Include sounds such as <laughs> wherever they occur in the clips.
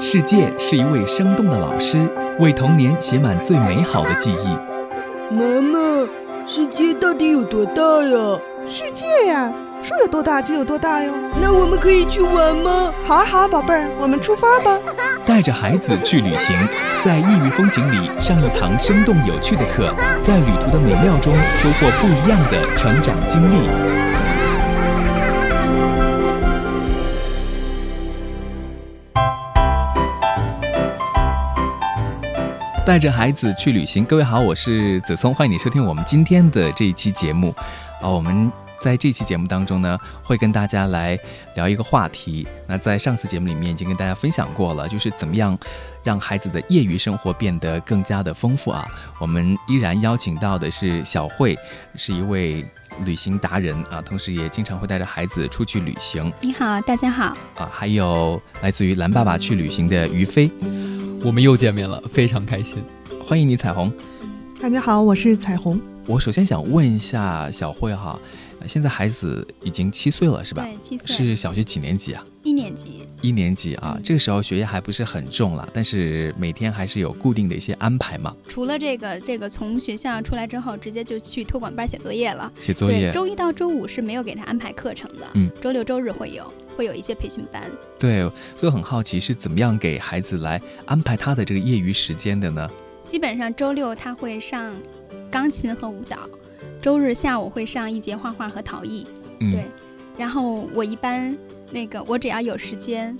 世界是一位生动的老师，为童年写满最美好的记忆。妈妈，世界到底有多大呀？世界呀，说有多大就有多大哟。那我们可以去玩吗？好啊好啊，宝贝儿，我们出发吧。带着孩子去旅行，在异域风景里上一堂生动有趣的课，在旅途的美妙中收获不一样的成长经历。带着孩子去旅行，各位好，我是子聪，欢迎你收听我们今天的这一期节目。啊，我们在这期节目当中呢，会跟大家来聊一个话题。那在上次节目里面已经跟大家分享过了，就是怎么样让孩子的业余生活变得更加的丰富啊。我们依然邀请到的是小慧，是一位旅行达人啊，同时也经常会带着孩子出去旅行。你好，大家好。啊，还有来自于蓝爸爸去旅行的于飞。我们又见面了，非常开心，欢迎你，彩虹。大家好，我是彩虹。我首先想问一下小慧哈，现在孩子已经七岁了是吧？对，七岁。是小学几年级啊？一年级。一年级啊，这个时候学业还不是很重了，但是每天还是有固定的一些安排嘛。除了这个，这个从学校出来之后，直接就去托管班写作业了。写作业。周一到周五是没有给他安排课程的，嗯，周六周日会有。会有一些培训班，对，所以我很好奇是怎么样给孩子来安排他的这个业余时间的呢？基本上周六他会上钢琴和舞蹈，周日下午会上一节画画和陶艺，对。然后我一般那个我只要有时间，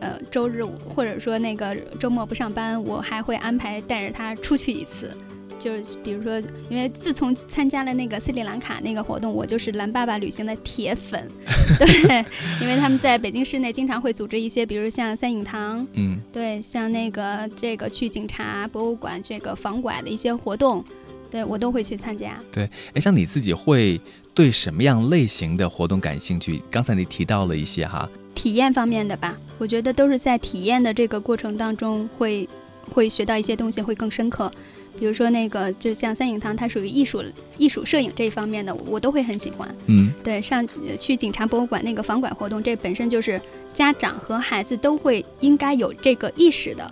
呃，周日或者说那个周末不上班，我还会安排带着他出去一次。就是比如说，因为自从参加了那个斯里兰卡那个活动，我就是蓝爸爸旅行的铁粉。<laughs> 对，因为他们在北京市内经常会组织一些，比如像三影堂，嗯，对，像那个这个去警察博物馆这个房管的一些活动，对我都会去参加。对，哎，像你自己会对什么样类型的活动感兴趣？刚才你提到了一些哈，体验方面的吧，我觉得都是在体验的这个过程当中会会学到一些东西，会更深刻。比如说那个，就像三影堂，它属于艺术、艺术摄影这一方面的，我都会很喜欢。嗯，对，上去警察博物馆那个房管活动，这本身就是家长和孩子都会应该有这个意识的。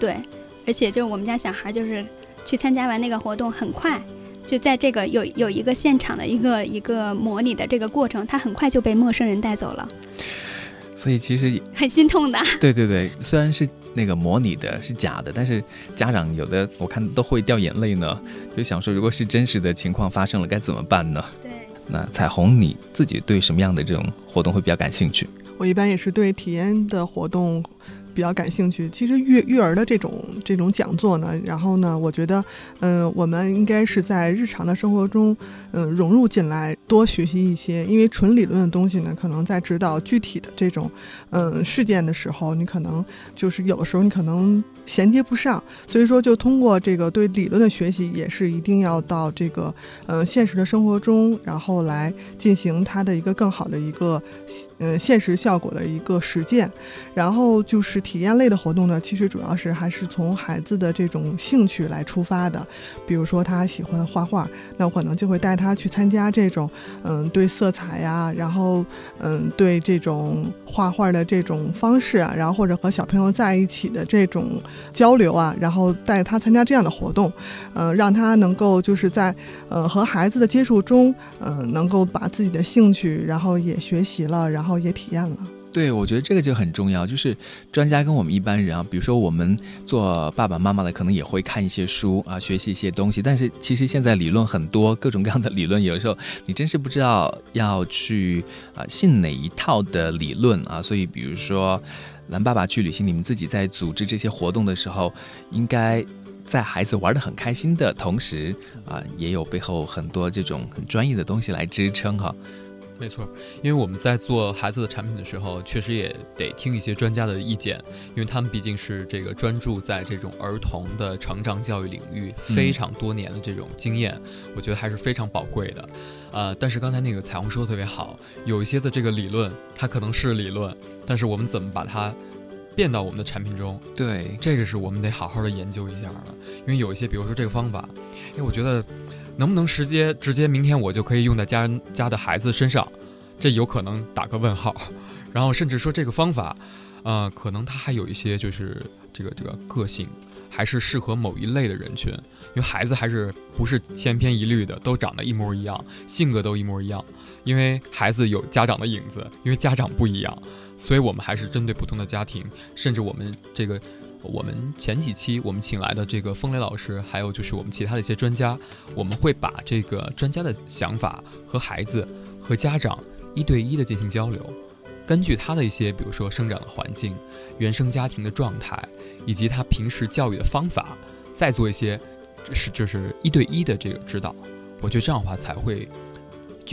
对，而且就是我们家小孩就是去参加完那个活动，很快就在这个有有一个现场的一个一个模拟的这个过程，他很快就被陌生人带走了。所以其实很心痛的。<laughs> 对对对，虽然是。那个模拟的是假的，但是家长有的我看都会掉眼泪呢，就想说，如果是真实的情况发生了，该怎么办呢？对，那彩虹你自己对什么样的这种活动会比较感兴趣？我一般也是对体验的活动。比较感兴趣，其实育育儿的这种这种讲座呢，然后呢，我觉得，嗯，我们应该是在日常的生活中，嗯，融入进来，多学习一些，因为纯理论的东西呢，可能在指导具体的这种，嗯，事件的时候，你可能就是有的时候你可能衔接不上，所以说就通过这个对理论的学习，也是一定要到这个，呃，现实的生活中，然后来进行它的一个更好的一个，呃，现实效果的一个实践，然后就是。体验类的活动呢，其实主要是还是从孩子的这种兴趣来出发的。比如说他喜欢画画，那我可能就会带他去参加这种，嗯，对色彩呀，然后嗯，对这种画画的这种方式啊，然后或者和小朋友在一起的这种交流啊，然后带他参加这样的活动，嗯，让他能够就是在呃和孩子的接触中，嗯，能够把自己的兴趣，然后也学习了，然后也体验了。对，我觉得这个就很重要。就是专家跟我们一般人啊，比如说我们做爸爸妈妈的，可能也会看一些书啊，学习一些东西。但是其实现在理论很多，各种各样的理论，有的时候你真是不知道要去啊信哪一套的理论啊。所以，比如说蓝爸爸去旅行，你们自己在组织这些活动的时候，应该在孩子玩的很开心的同时啊，也有背后很多这种很专业的东西来支撑哈。没错，因为我们在做孩子的产品的时候，确实也得听一些专家的意见，因为他们毕竟是这个专注在这种儿童的成长教育领域非常多年的这种经验，我觉得还是非常宝贵的。呃，但是刚才那个彩虹说的特别好，有一些的这个理论，它可能是理论，但是我们怎么把它变到我们的产品中？对，这个是我们得好好的研究一下了，因为有一些，比如说这个方法，哎，我觉得。能不能直接直接明天我就可以用在家人家的孩子身上？这有可能打个问号。<laughs> 然后甚至说这个方法，呃，可能它还有一些就是这个这个个性，还是适合某一类的人群，因为孩子还是不是千篇一律的，都长得一模一样，性格都一模一样，因为孩子有家长的影子，因为家长不一样，所以我们还是针对不同的家庭，甚至我们这个。我们前几期我们请来的这个风雷老师，还有就是我们其他的一些专家，我们会把这个专家的想法和孩子和家长一对一的进行交流，根据他的一些，比如说生长的环境、原生家庭的状态，以及他平时教育的方法，再做一些是就是一对一的这个指导。我觉得这样的话才会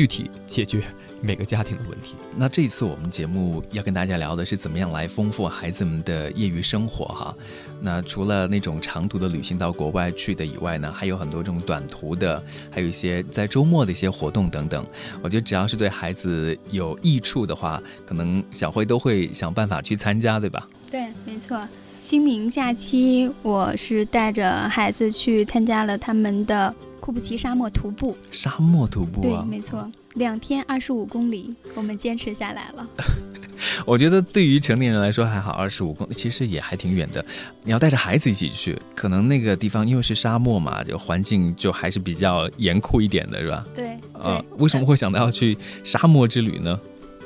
具体解决。每个家庭的问题。那这一次我们节目要跟大家聊的是怎么样来丰富孩子们的业余生活哈。那除了那种长途的旅行到国外去的以外呢，还有很多这种短途的，还有一些在周末的一些活动等等。我觉得只要是对孩子有益处的话，可能小辉都会想办法去参加，对吧？对，没错。清明假期，我是带着孩子去参加了他们的库布齐沙漠徒步。沙漠徒步啊？对，没错。两天二十五公里，我们坚持下来了。<laughs> 我觉得对于成年人来说还好，二十五公里其实也还挺远的。你要带着孩子一起去，可能那个地方因为是沙漠嘛，就环境就还是比较严酷一点的，是吧？对。啊，为什么会想到要去沙漠之旅呢？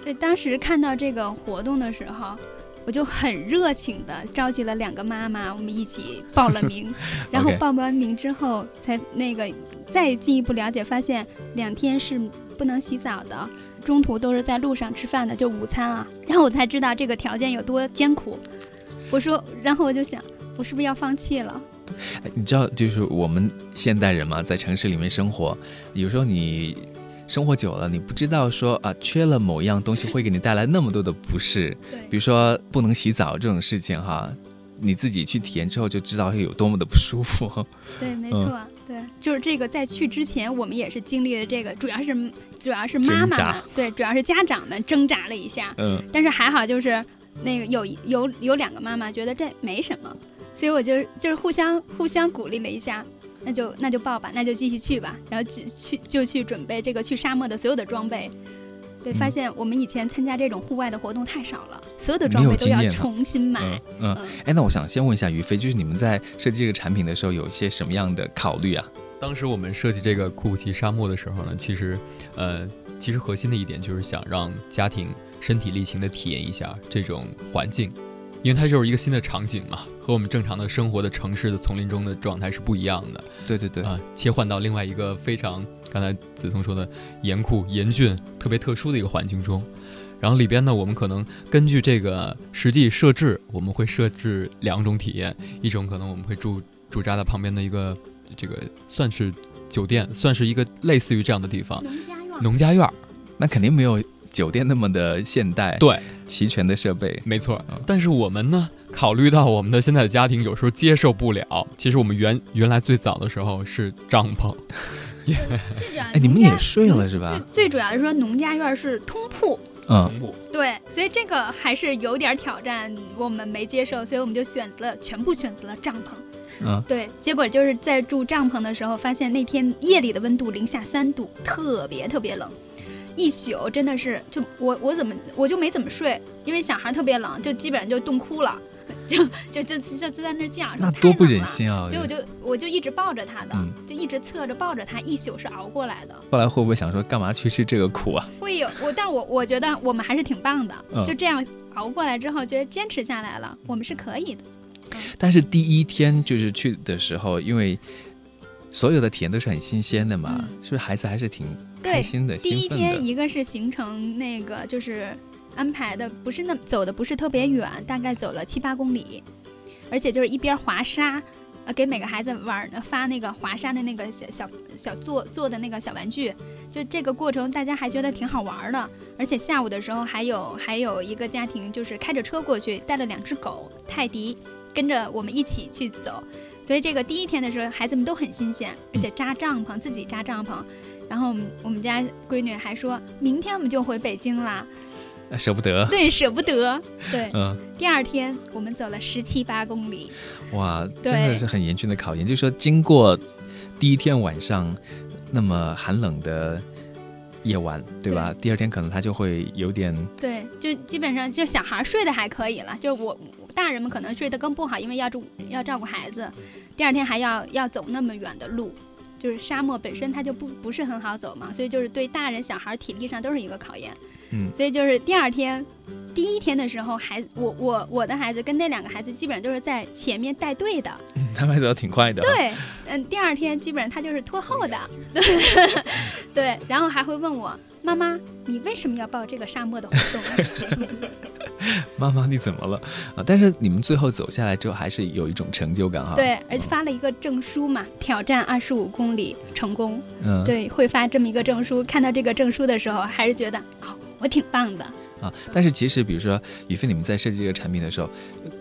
对，当时看到这个活动的时候，我就很热情的召集了两个妈妈，我们一起报了名。<laughs> 然后报完名之后，才那个再进一步了解，发现两天是。不能洗澡的，中途都是在路上吃饭的，就午餐啊。然后我才知道这个条件有多艰苦。我说，然后我就想，我是不是要放弃了？你知道，就是我们现代人嘛，在城市里面生活，有时候你生活久了，你不知道说啊，缺了某一样东西会给你带来那么多的不适。对，比如说不能洗澡这种事情哈。你自己去体验之后就知道会有多么的不舒服。对，<laughs> 没错，对，就是这个。在去之前，我们也是经历了这个，主要是主要是妈妈们，对，主要是家长们挣扎了一下。嗯。但是还好，就是那个有有有两个妈妈觉得这没什么，所以我就就是互相互相鼓励了一下，那就那就报吧，那就继续去吧，然后去去就去准备这个去沙漠的所有的装备。对，发现我们以前参加这种户外的活动太少了，所有的装备都要重新买。嗯，哎，那我想先问一下于飞，就是你们在设计这个产品的时候，有一些什么样的考虑啊？当时我们设计这个库布齐沙漠的时候呢，其实，呃，其实核心的一点就是想让家庭身体力行的体验一下这种环境。因为它就是一个新的场景嘛，和我们正常的生活的城市的丛林中的状态是不一样的。对对对啊，切换到另外一个非常刚才子聪说的严酷、严峻、特别特殊的一个环境中。然后里边呢，我们可能根据这个实际设置，我们会设置两种体验，一种可能我们会驻驻扎在旁边的一个这个算是酒店，算是一个类似于这样的地方，农家院。农家院，那肯定没有。酒店那么的现代，对，齐全的设备，没错。但是我们呢，考虑到我们的现在的家庭有时候接受不了。其实我们原原来最早的时候是帐篷，<laughs> 哎，你们也睡了是吧？最主要是说，农家院是通铺，嗯，对，所以这个还是有点挑战，我们没接受，所以我们就选择了全部选择了帐篷，嗯，对。结果就是在住帐篷的时候，发现那天夜里的温度零下三度，特别特别冷。一宿真的是，就我我怎么我就没怎么睡，因为小孩特别冷，就基本上就冻哭了，就就就就就在那叫，那多不忍心啊！所以我就我就一直抱着他的，就一直侧着抱着他，一宿是熬过来的。后来会不会想说，干嘛去吃这个苦啊？会有我，但我我觉得我们还是挺棒的，<laughs> 就这样熬过来之后，觉得坚持下来了，我们是可以的。但是第一天就是去的时候，因为所有的体验都是很新鲜的嘛，是不是孩子还是挺？开心的，第一天一个是行程，那个就是安排的不是那走的不是特别远，大概走了七八公里，而且就是一边滑沙，呃，给每个孩子玩发那个滑沙的那个小小小做做的那个小玩具，就这个过程大家还觉得挺好玩的，而且下午的时候还有 <laughs> 还有一个家庭就是开着车过去，带了两只狗泰迪，跟着我们一起去走，所以这个第一天的时候孩子们都很新鲜，而且扎帐篷自己扎帐篷。然后我们我们家闺女还说明天我们就回北京啦，舍不得。对，舍不得。对，嗯。第二天我们走了十七八公里，哇，真的是很严峻的考验。就是说，经过第一天晚上那么寒冷的夜晚，对吧？第二天可能他就会有点对，就基本上就小孩睡得还可以了，就是我大人们可能睡得更不好，因为要住要照顾孩子，第二天还要要走那么远的路，就是沙漠本身它就不不是很好走嘛，所以就是对大人小孩体力上都是一个考验。嗯，所以就是第二天，第一天的时候，孩我我我的孩子跟那两个孩子基本上都是在前面带队的，他们走的挺快的。对，嗯，第二天基本上他就是拖后的，对，<laughs> 对，然后还会问我妈妈，你为什么要报这个沙漠的活动？<laughs> <laughs> 妈妈，你怎么了啊？但是你们最后走下来之后，还是有一种成就感哈。对，而且发了一个证书嘛，挑战二十五公里成功。嗯，对，会发这么一个证书。看到这个证书的时候，还是觉得哦，我挺棒的啊。但是其实，比如说宇飞，你们在设计这个产品的时候，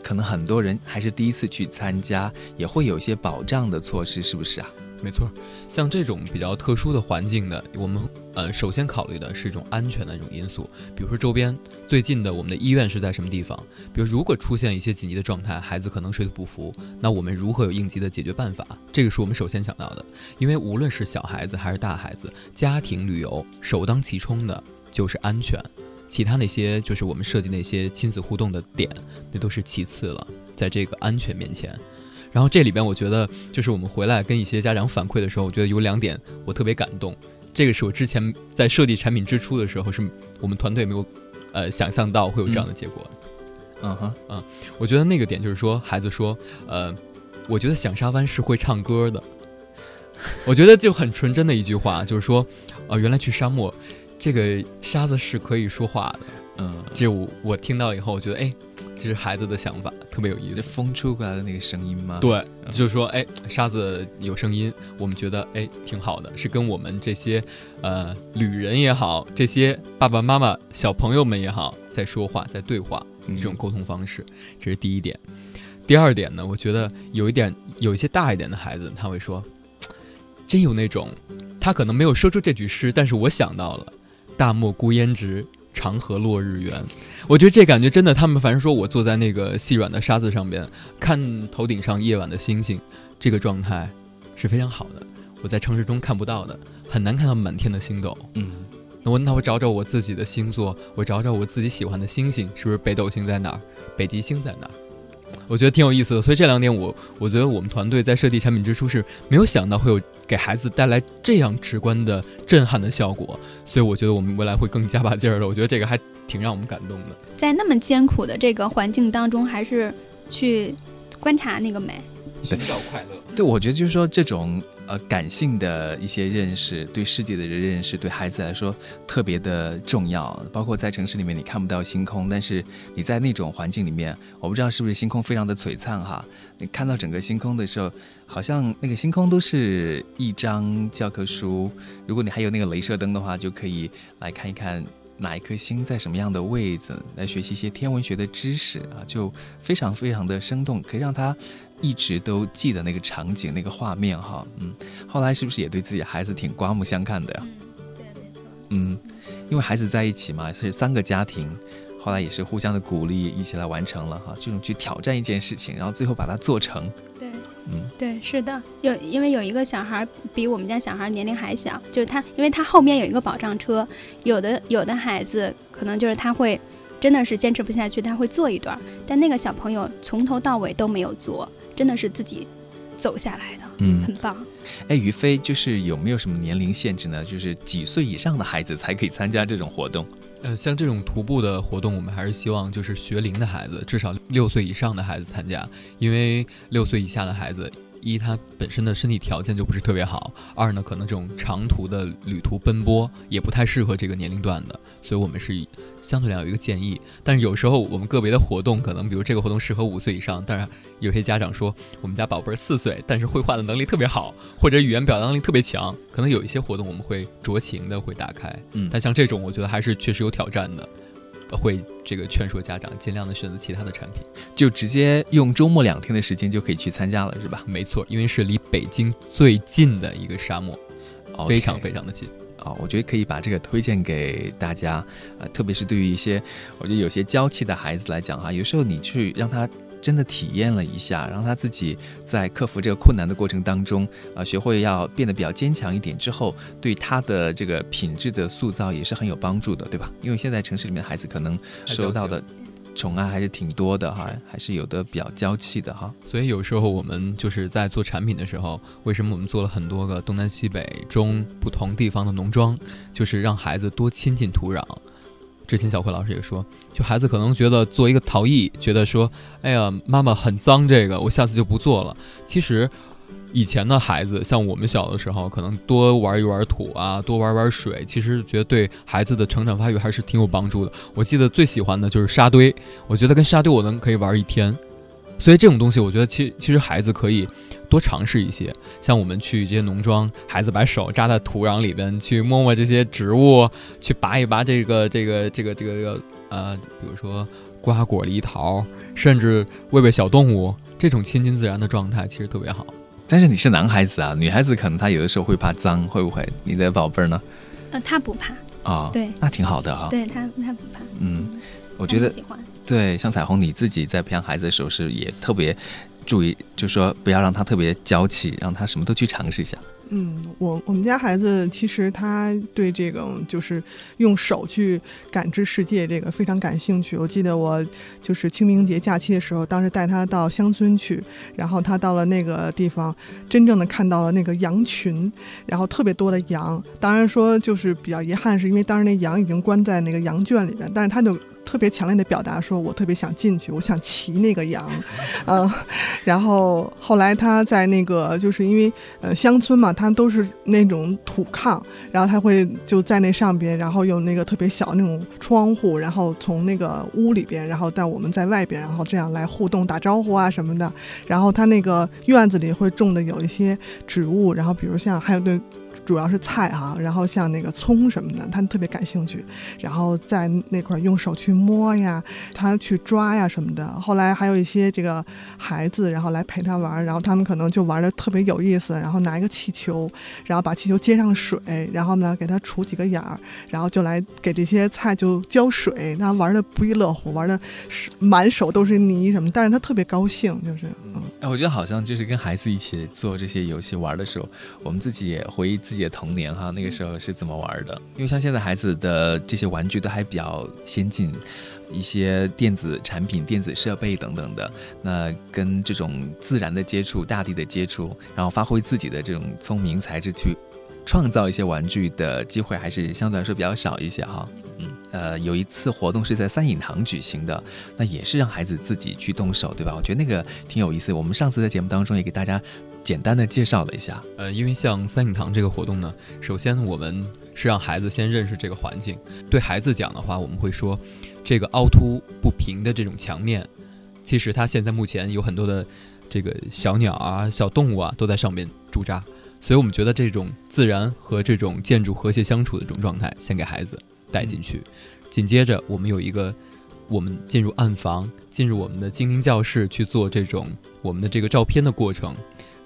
可能很多人还是第一次去参加，也会有一些保障的措施，是不是啊？没错，像这种比较特殊的环境的，我们呃首先考虑的是一种安全的这种因素，比如说周边最近的我们的医院是在什么地方？比如如果出现一些紧急的状态，孩子可能睡得不服，那我们如何有应急的解决办法？这个是我们首先想到的，因为无论是小孩子还是大孩子，家庭旅游首当其冲的就是安全，其他那些就是我们设计那些亲子互动的点，那都是其次了，在这个安全面前。然后这里边，我觉得就是我们回来跟一些家长反馈的时候，我觉得有两点我特别感动。这个是我之前在设计产品之初的时候，是我们团队没有，呃，想象到会有这样的结果。嗯哼，嗯，我觉得那个点就是说，孩子说，呃，我觉得响沙湾是会唱歌的。我觉得就很纯真的一句话，就是说，呃，原来去沙漠，这个沙子是可以说话的。嗯，这我我听到以后，我觉得，哎，这是孩子的想法，特别有意思。风吹过来的那个声音吗？对，就是说，哎，沙子有声音，我们觉得，哎，挺好的，是跟我们这些，呃，旅人也好，这些爸爸妈妈、小朋友们也好，在说话，在对话，这种沟通方式，这是第一点。第二点呢，我觉得有一点，有一些大一点的孩子，他会说，真有那种，他可能没有说出这句诗，但是我想到了，大漠孤烟直。长河落日圆，我觉得这感觉真的。他们凡是说我坐在那个细软的沙子上边，看头顶上夜晚的星星，这个状态是非常好的。我在城市中看不到的，很难看到满天的星斗。嗯，那我那我找找我自己的星座，我找找我自己喜欢的星星，是不是北斗星在哪儿？北极星在哪儿？我觉得挺有意思的。所以这两点，我我觉得我们团队在设计产品之初是没有想到会有。给孩子带来这样直观的震撼的效果，所以我觉得我们未来会更加把劲儿的。我觉得这个还挺让我们感动的。在那么艰苦的这个环境当中，还是去观察那个美，寻找快乐。对，我觉得就是说这种。呃，感性的一些认识，对世界的认识，对孩子来说特别的重要。包括在城市里面，你看不到星空，但是你在那种环境里面，我不知道是不是星空非常的璀璨哈。你看到整个星空的时候，好像那个星空都是一张教科书。如果你还有那个镭射灯的话，就可以来看一看哪一颗星在什么样的位置，来学习一些天文学的知识啊，就非常非常的生动，可以让他。一直都记得那个场景、那个画面哈，嗯，后来是不是也对自己孩子挺刮目相看的呀？对，没错。嗯，因为孩子在一起嘛，是三个家庭，后来也是互相的鼓励，一起来完成了哈，这种去挑战一件事情，然后最后把它做成。对，嗯，对，是的，有因为有一个小孩比我们家小孩年龄还小，就是他，因为他后面有一个保障车，有的有的孩子可能就是他会真的是坚持不下去，他会坐一段，但那个小朋友从头到尾都没有坐。真的是自己走下来的，嗯，很棒。哎，于飞，就是有没有什么年龄限制呢？就是几岁以上的孩子才可以参加这种活动？呃，像这种徒步的活动，我们还是希望就是学龄的孩子，至少六岁以上的孩子参加，因为六岁以下的孩子。一，他本身的身体条件就不是特别好；二呢，可能这种长途的旅途奔波也不太适合这个年龄段的。所以我们是相对来有一个建议。但是有时候我们个别的活动，可能比如这个活动适合五岁以上，但是有些家长说我们家宝贝儿四岁，但是绘画的能力特别好，或者语言表达能力特别强，可能有一些活动我们会酌情的会打开。嗯，但像这种，我觉得还是确实有挑战的。会这个劝说家长尽量的选择其他的产品，就直接用周末两天的时间就可以去参加了，是吧？没错，因为是离北京最近的一个沙漠，非常非常的近。啊，我觉得可以把这个推荐给大家，呃，特别是对于一些我觉得有些娇气的孩子来讲哈，有时候你去让他。真的体验了一下，让他自己在克服这个困难的过程当中啊，学会要变得比较坚强一点之后，对他的这个品质的塑造也是很有帮助的，对吧？因为现在城市里面孩子可能受到的。宠爱还是挺多的哈，还是有的比较娇气的哈。所以有时候我们就是在做产品的时候，为什么我们做了很多个东南西北中不同地方的农庄，就是让孩子多亲近土壤。之前小慧老师也说，就孩子可能觉得做一个陶艺，觉得说，哎呀，妈妈很脏，这个我下次就不做了。其实。以前的孩子，像我们小的时候，可能多玩一玩土啊，多玩玩水，其实觉得对孩子的成长发育还是挺有帮助的。我记得最喜欢的就是沙堆，我觉得跟沙堆我能可以玩一天。所以这种东西，我觉得其其实孩子可以多尝试一些。像我们去这些农庄，孩子把手扎在土壤里边，去摸摸这些植物，去拔一拔这个这个这个这个呃，比如说瓜果梨桃，甚至喂喂小动物，这种亲近自然的状态其实特别好。但是你是男孩子啊，女孩子可能她有的时候会怕脏，会不会？你的宝贝儿呢？呃，他不怕啊，对，那挺好的哈。对他，他不怕。嗯，我觉得喜欢。对，像彩虹，你自己在培养孩子的时候是也特别注意，就说不要让他特别娇气，让他什么都去尝试一下。嗯，我我们家孩子其实他对这种就是用手去感知世界这个非常感兴趣。我记得我就是清明节假期的时候，当时带他到乡村去，然后他到了那个地方，真正的看到了那个羊群，然后特别多的羊。当然说就是比较遗憾，是因为当时那羊已经关在那个羊圈里边，但是他就。特别强烈的表达说，我特别想进去，我想骑那个羊，嗯，<laughs> 然后后来他在那个，就是因为呃乡村嘛，他都是那种土炕，然后他会就在那上边，然后有那个特别小那种窗户，然后从那个屋里边，然后带我们在外边，然后这样来互动打招呼啊什么的。然后他那个院子里会种的有一些植物，然后比如像还有那。主要是菜哈，然后像那个葱什么的，他们特别感兴趣，然后在那块用手去摸呀，他去抓呀什么的。后来还有一些这个孩子，然后来陪他玩，然后他们可能就玩的特别有意思，然后拿一个气球，然后把气球接上水，然后呢给他杵几个眼儿，然后就来给这些菜就浇水，他玩的不亦乐乎，玩的是满手都是泥什么，但是他特别高兴，就是嗯。哎，我觉得好像就是跟孩子一起做这些游戏玩的时候，我们自己也回忆自己的童年哈，那个时候是怎么玩的？因为像现在孩子的这些玩具都还比较先进，一些电子产品、电子设备等等的，那跟这种自然的接触、大地的接触，然后发挥自己的这种聪明才智去。创造一些玩具的机会还是相对来说比较少一些哈，嗯，呃，有一次活动是在三影堂举行的，那也是让孩子自己去动手，对吧？我觉得那个挺有意思。我们上次在节目当中也给大家简单的介绍了一下，呃，因为像三影堂这个活动呢，首先我们是让孩子先认识这个环境。对孩子讲的话，我们会说，这个凹凸不平的这种墙面，其实它现在目前有很多的这个小鸟啊、小动物啊都在上面驻扎。所以我们觉得这种自然和这种建筑和谐相处的这种状态，先给孩子带进去。紧接着，我们有一个，我们进入暗房，进入我们的精灵教室去做这种我们的这个照片的过程，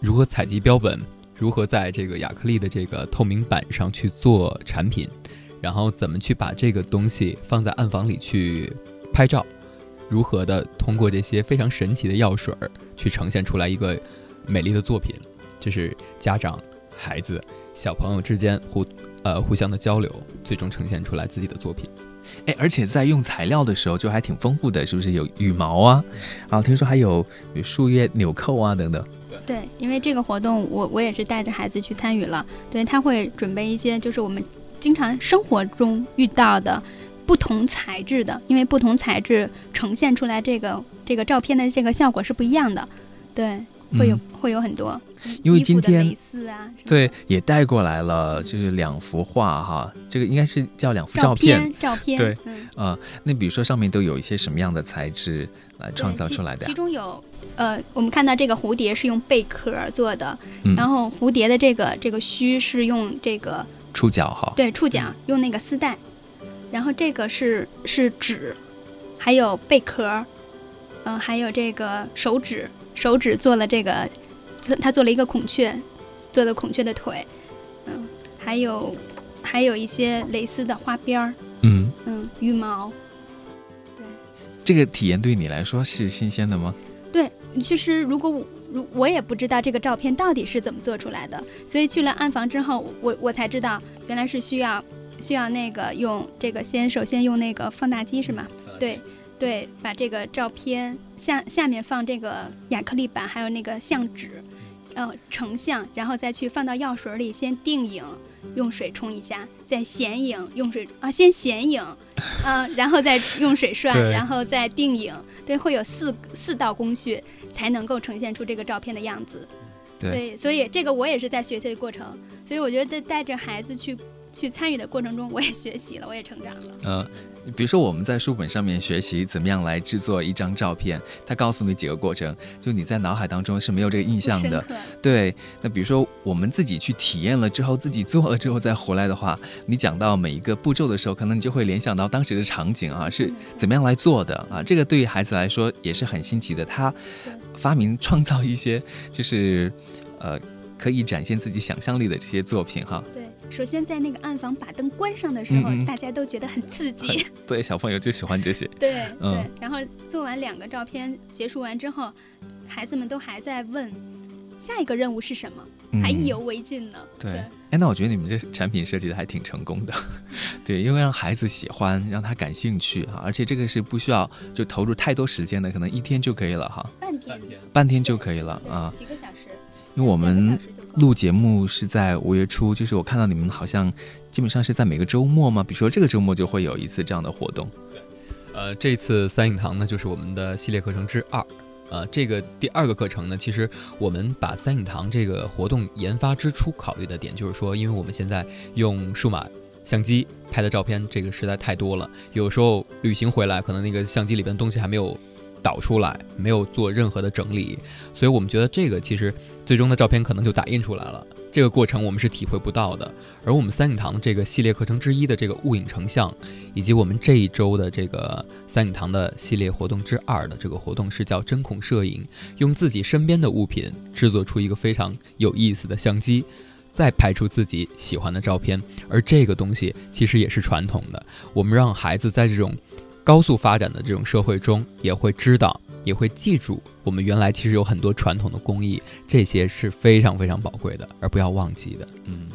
如何采集标本，如何在这个亚克力的这个透明板上去做产品，然后怎么去把这个东西放在暗房里去拍照，如何的通过这些非常神奇的药水儿去呈现出来一个美丽的作品，这是家长。孩子、小朋友之间互呃互相的交流，最终呈现出来自己的作品。哎，而且在用材料的时候就还挺丰富的，是不是有羽毛啊？啊，听说还有树叶纽扣啊等等。对，因为这个活动，我我也是带着孩子去参与了。对他会准备一些，就是我们经常生活中遇到的不同材质的，因为不同材质呈现出来这个这个照片的这个效果是不一样的。对。会有会有很多，因为今天啊，对也带过来了，就是两幅画哈，这个应该是叫两幅照片，照片。对，啊，那比如说上面都有一些什么样的材质来创造出来的？其中有呃，我们看到这个蝴蝶是用贝壳做的，然后蝴蝶的这个这个须是用这个触角哈，对，触角用那个丝带，然后这个是是纸，还有贝壳，嗯，还有这个手指。手指做了这个，做他做了一个孔雀，做的孔雀的腿，嗯，还有还有一些蕾丝的花边儿，嗯。嗯，羽毛，对，这个体验对你来说是新鲜的吗？对，其实如果我如我也不知道这个照片到底是怎么做出来的，所以去了暗房之后，我我才知道原来是需要需要那个用这个先首先用那个放大机是吗？对对，把这个照片下下面放这个亚克力板，还有那个相纸，呃成像，然后再去放到药水里先定影。用水冲一下，再显影，用水啊，先显影，嗯，<laughs> 然后再用水涮，然后再定影，对，会有四四道工序才能够呈现出这个照片的样子。对，所以这个我也是在学习的过程，所以我觉得带着孩子去。去参与的过程中，我也学习了，我也成长了。嗯，比如说我们在书本上面学习怎么样来制作一张照片，他告诉你几个过程，就你在脑海当中是没有这个印象的。对，那比如说我们自己去体验了之后，自己做了之后再回来的话，你讲到每一个步骤的时候，可能你就会联想到当时的场景啊，是怎么样来做的啊？这个对于孩子来说也是很新奇的，他发明创造一些就是呃可以展现自己想象力的这些作品哈。对。首先，在那个暗房把灯关上的时候，大家都觉得很刺激。对，小朋友就喜欢这些。<laughs> 对对，然后做完两个照片结束完之后，孩子们都还在问下一个任务是什么，还意犹未尽呢。对，哎，那我觉得你们这产品设计的还挺成功的。<laughs> 对，因为让孩子喜欢，让他感兴趣哈，而且这个是不需要就投入太多时间的，可能一天就可以了哈。半天，半天就可以了啊。几个小时。因为我们录节目是在五月初，就是我看到你们好像基本上是在每个周末嘛，比如说这个周末就会有一次这样的活动。对，呃，这次三影堂呢就是我们的系列课程之二，呃，这个第二个课程呢，其实我们把三影堂这个活动研发之初考虑的点就是说，因为我们现在用数码相机拍的照片这个实在太多了，有时候旅行回来可能那个相机里边东西还没有。导出来没有做任何的整理，所以我们觉得这个其实最终的照片可能就打印出来了，这个过程我们是体会不到的。而我们三影堂这个系列课程之一的这个物影成像，以及我们这一周的这个三影堂的系列活动之二的这个活动是叫针孔摄影，用自己身边的物品制作出一个非常有意思的相机，再拍出自己喜欢的照片。而这个东西其实也是传统的，我们让孩子在这种。高速发展的这种社会中，也会知道，也会记住，我们原来其实有很多传统的工艺，这些是非常非常宝贵的，而不要忘记的。嗯，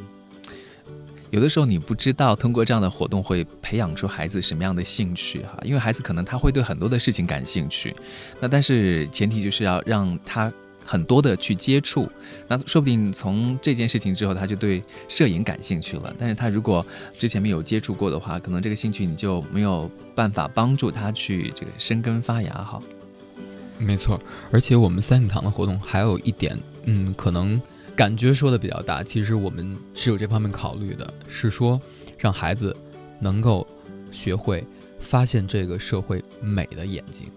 有的时候你不知道，通过这样的活动会培养出孩子什么样的兴趣哈，因为孩子可能他会对很多的事情感兴趣，那但是前提就是要让他。很多的去接触，那说不定从这件事情之后，他就对摄影感兴趣了。但是他如果之前没有接触过的话，可能这个兴趣你就没有办法帮助他去这个生根发芽哈。没错，而且我们三影堂的活动还有一点，嗯，可能感觉说的比较大，其实我们是有这方面考虑的，是说让孩子能够学会发现这个社会美的眼睛。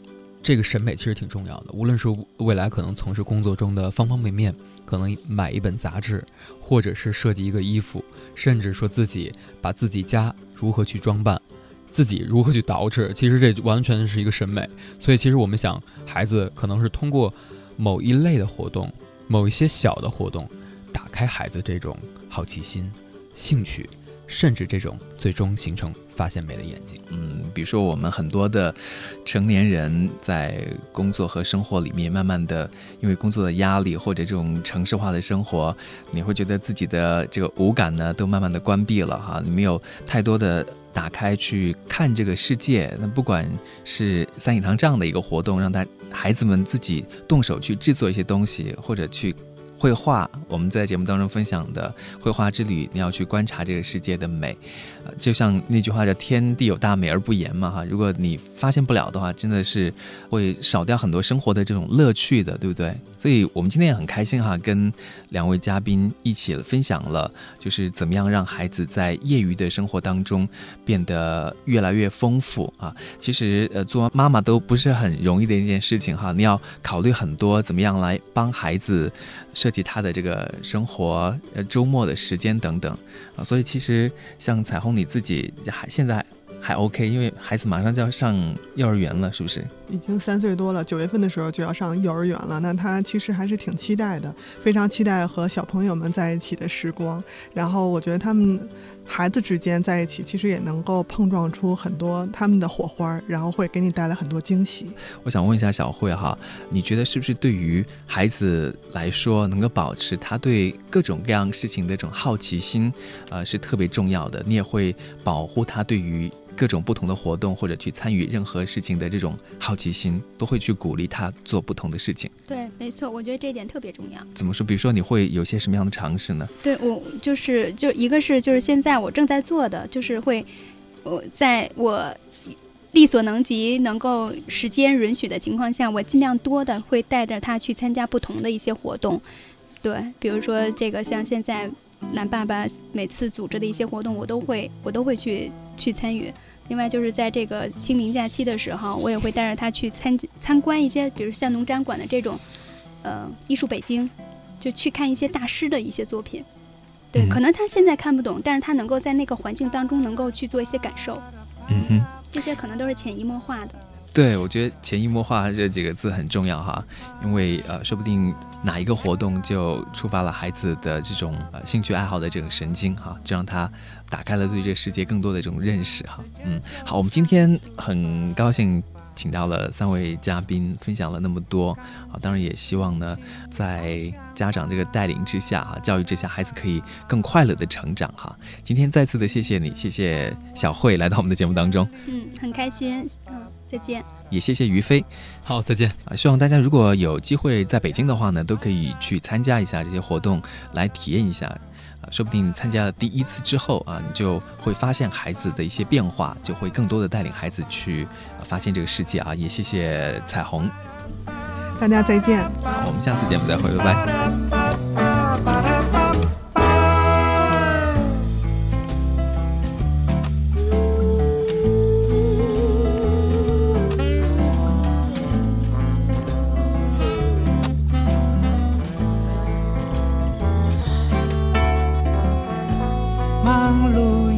这个审美其实挺重要的，无论是未来可能从事工作中的方方面面，可能买一本杂志，或者是设计一个衣服，甚至说自己把自己家如何去装扮，自己如何去捯饬，其实这完全是一个审美。所以，其实我们想，孩子可能是通过某一类的活动，某一些小的活动，打开孩子这种好奇心、兴趣。甚至这种最终形成发现美的眼睛，嗯，比如说我们很多的成年人在工作和生活里面，慢慢的因为工作的压力或者这种城市化的生活，你会觉得自己的这个五感呢都慢慢的关闭了哈，你没有太多的打开去看这个世界。那不管是三影堂这样的一个活动，让大孩子们自己动手去制作一些东西，或者去。绘画，我们在节目当中分享的绘画之旅，你要去观察这个世界的美，就像那句话叫“天地有大美而不言”嘛，哈，如果你发现不了的话，真的是会少掉很多生活的这种乐趣的，对不对？所以我们今天也很开心哈，跟两位嘉宾一起分享了，就是怎么样让孩子在业余的生活当中变得越来越丰富啊。其实，呃，做妈妈都不是很容易的一件事情哈，你要考虑很多，怎么样来帮孩子。设计他的这个生活，呃，周末的时间等等，啊，所以其实像彩虹你自己还现在还 OK，因为孩子马上就要上幼儿园了，是不是？已经三岁多了，九月份的时候就要上幼儿园了。那他其实还是挺期待的，非常期待和小朋友们在一起的时光。然后我觉得他们孩子之间在一起，其实也能够碰撞出很多他们的火花，然后会给你带来很多惊喜。我想问一下小慧哈，你觉得是不是对于孩子来说，能够保持他对各种各样事情的这种好奇心，呃，是特别重要的？你也会保护他对于。各种不同的活动，或者去参与任何事情的这种好奇心，都会去鼓励他做不同的事情。对，没错，我觉得这一点特别重要。怎么说？比如说，你会有些什么样的尝试呢？对我就是就一个是就是现在我正在做的，就是会我在我力所能及、能够时间允许的情况下，我尽量多的会带着他去参加不同的一些活动。对，比如说这个像现在蓝爸爸每次组织的一些活动，我都会我都会去去参与。另外就是在这个清明假期的时候，我也会带着他去参参观一些，比如像农展馆的这种，呃，艺术北京，就去看一些大师的一些作品。对，可能他现在看不懂，但是他能够在那个环境当中能够去做一些感受。嗯哼，这些可能都是潜移默化的。对，我觉得潜移默化这几个字很重要哈，因为呃，说不定哪一个活动就触发了孩子的这种呃兴趣爱好的这种神经哈，就让他打开了对这个世界更多的这种认识哈。嗯，好，我们今天很高兴。请到了三位嘉宾，分享了那么多啊！当然也希望呢，在家长这个带领之下哈，教育之下，孩子可以更快乐的成长哈。今天再次的谢谢你，谢谢小慧来到我们的节目当中。嗯，很开心。嗯，再见。也谢谢于飞。好，再见啊！希望大家如果有机会在北京的话呢，都可以去参加一下这些活动，来体验一下啊。说不定参加了第一次之后啊，你就会发现孩子的一些变化，就会更多的带领孩子去发现这个世界啊！也谢谢彩虹，大家再见。好，我们下次节目再会，拜拜。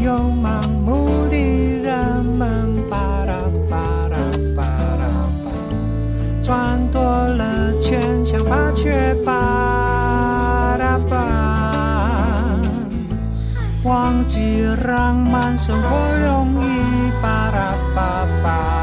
让慢生活容易巴拉巴巴拉巴拉，无法满足情绪就变得巴。